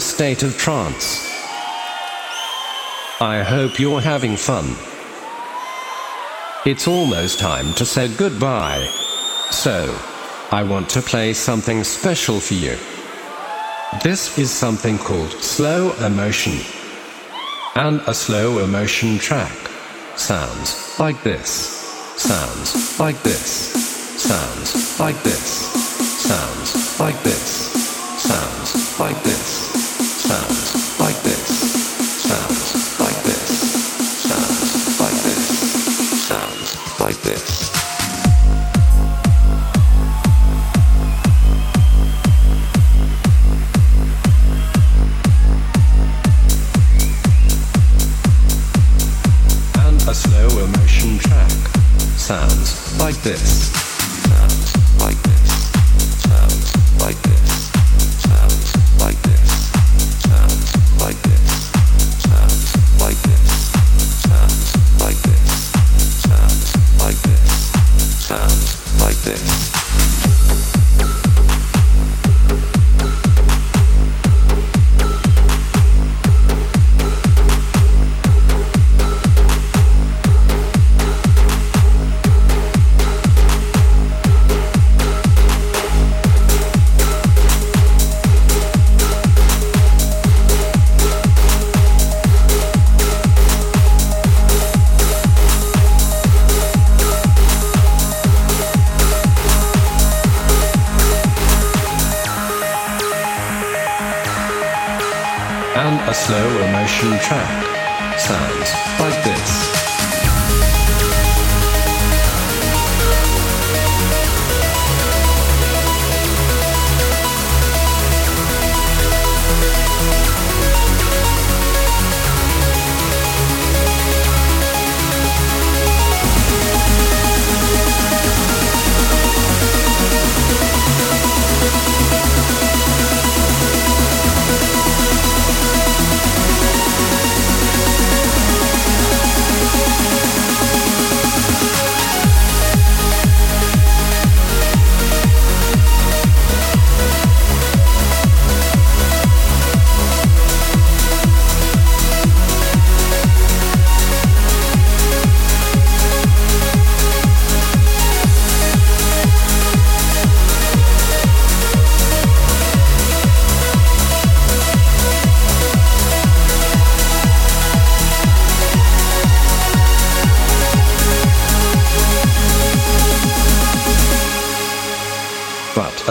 state of trance. I hope you're having fun. It's almost time to say goodbye. So, I want to play something special for you. This is something called slow emotion. And a slow emotion track sounds like this, sounds like this, sounds like this, sounds like this, sounds like this, sounds 嗯。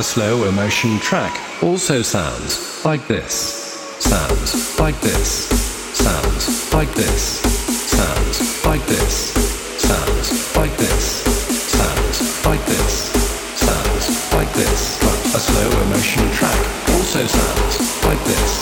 Slow emotion track also sounds like this. Sounds like this. Sounds like this. Sounds like this. Sounds like this. Sounds like this. Sounds like this. But a slow emotion track also sounds like this.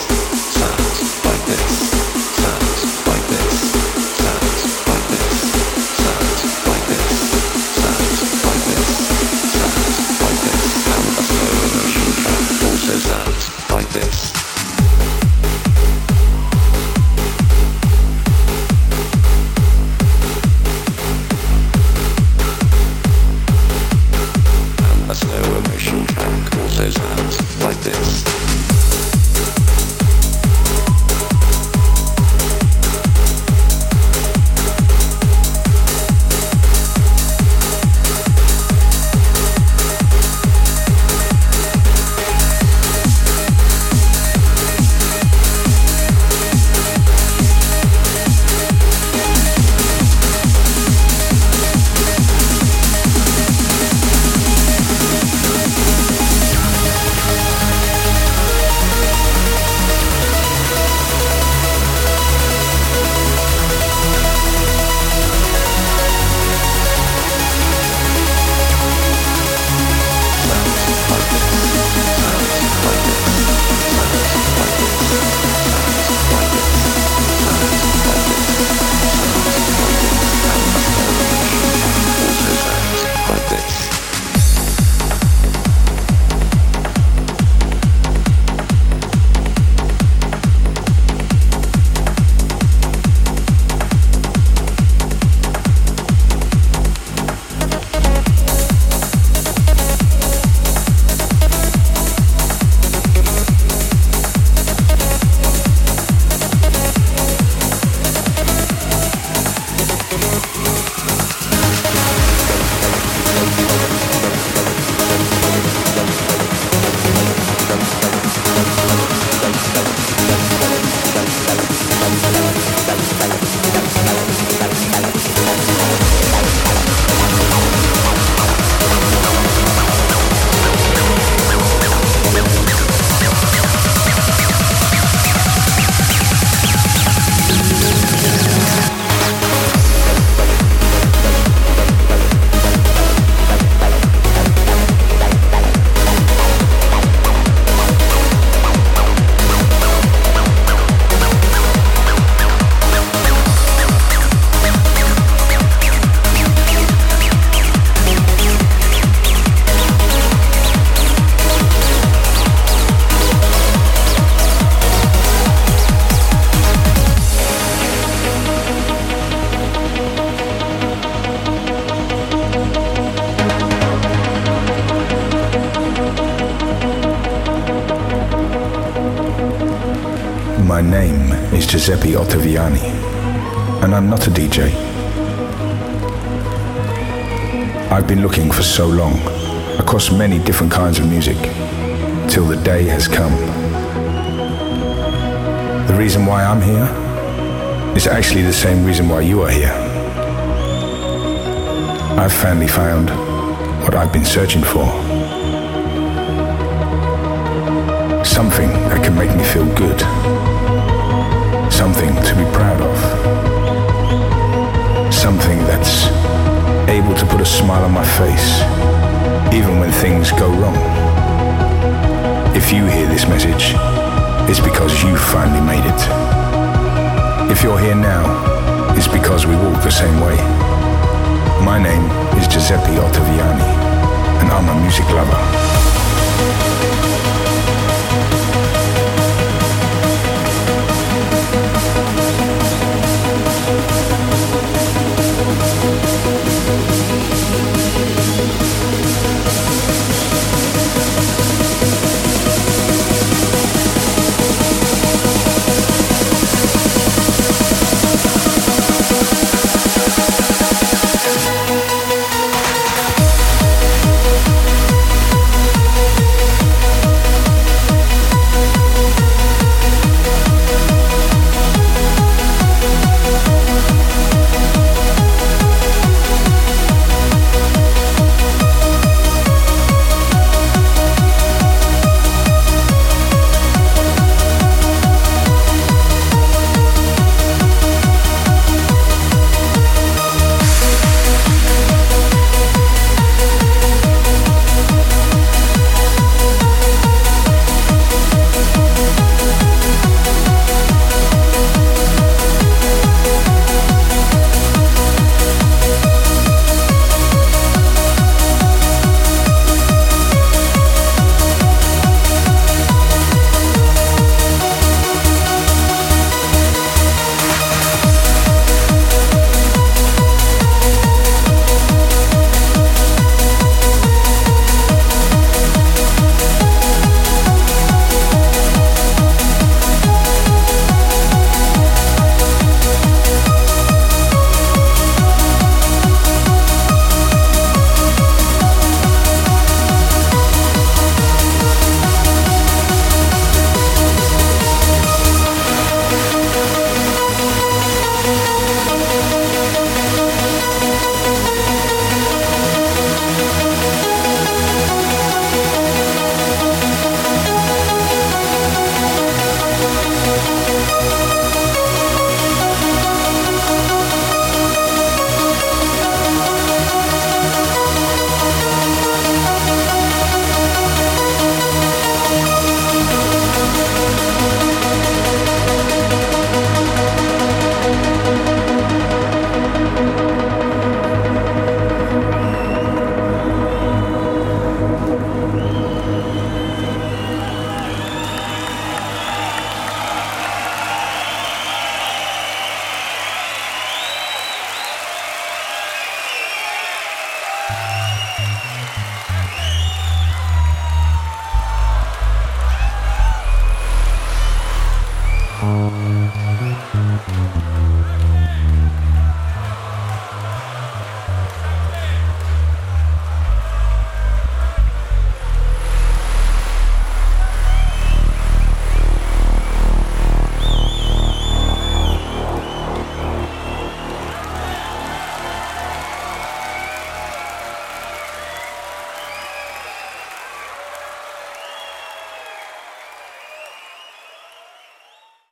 My name is Giuseppe Ottaviani, and I'm not a DJ. I've been looking for so long, across many different kinds of music, till the day has come. The reason why I'm here is actually the same reason why you are here. I've finally found what I've been searching for. Something that can make me feel good. Something to be proud of. Something that's able to put a smile on my face, even when things go wrong. If you hear this message, it's because you finally made it. If you're here now, it's because we walk the same way. My name is Giuseppe Ottaviani, and I'm a music lover.